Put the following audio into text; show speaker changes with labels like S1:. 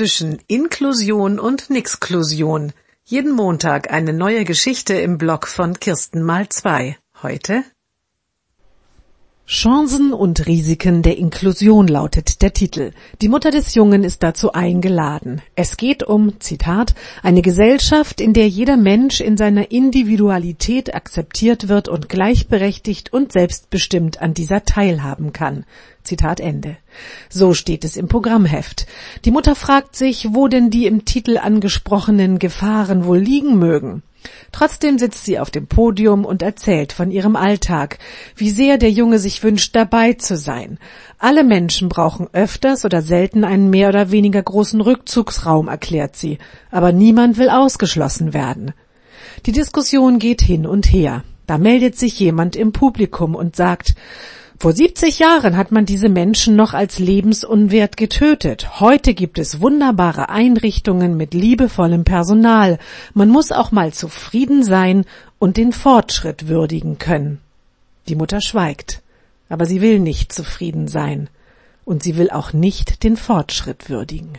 S1: zwischen Inklusion und Nixklusion. Jeden Montag eine neue Geschichte im Blog von Kirsten mal zwei. Heute
S2: Chancen und Risiken der Inklusion lautet der Titel. Die Mutter des Jungen ist dazu eingeladen. Es geht um, Zitat, eine Gesellschaft, in der jeder Mensch in seiner Individualität akzeptiert wird und gleichberechtigt und selbstbestimmt an dieser teilhaben kann. Zitat Ende. So steht es im Programmheft. Die Mutter fragt sich, wo denn die im Titel angesprochenen Gefahren wohl liegen mögen. Trotzdem sitzt sie auf dem Podium und erzählt von ihrem Alltag, wie sehr der Junge sich wünscht, dabei zu sein. Alle Menschen brauchen öfters oder selten einen mehr oder weniger großen Rückzugsraum, erklärt sie, aber niemand will ausgeschlossen werden. Die Diskussion geht hin und her. Da meldet sich jemand im Publikum und sagt, vor 70 Jahren hat man diese Menschen noch als lebensunwert getötet. Heute gibt es wunderbare Einrichtungen mit liebevollem Personal. Man muss auch mal zufrieden sein und den Fortschritt würdigen können. Die Mutter schweigt, aber sie will nicht zufrieden sein und sie will auch nicht den Fortschritt würdigen.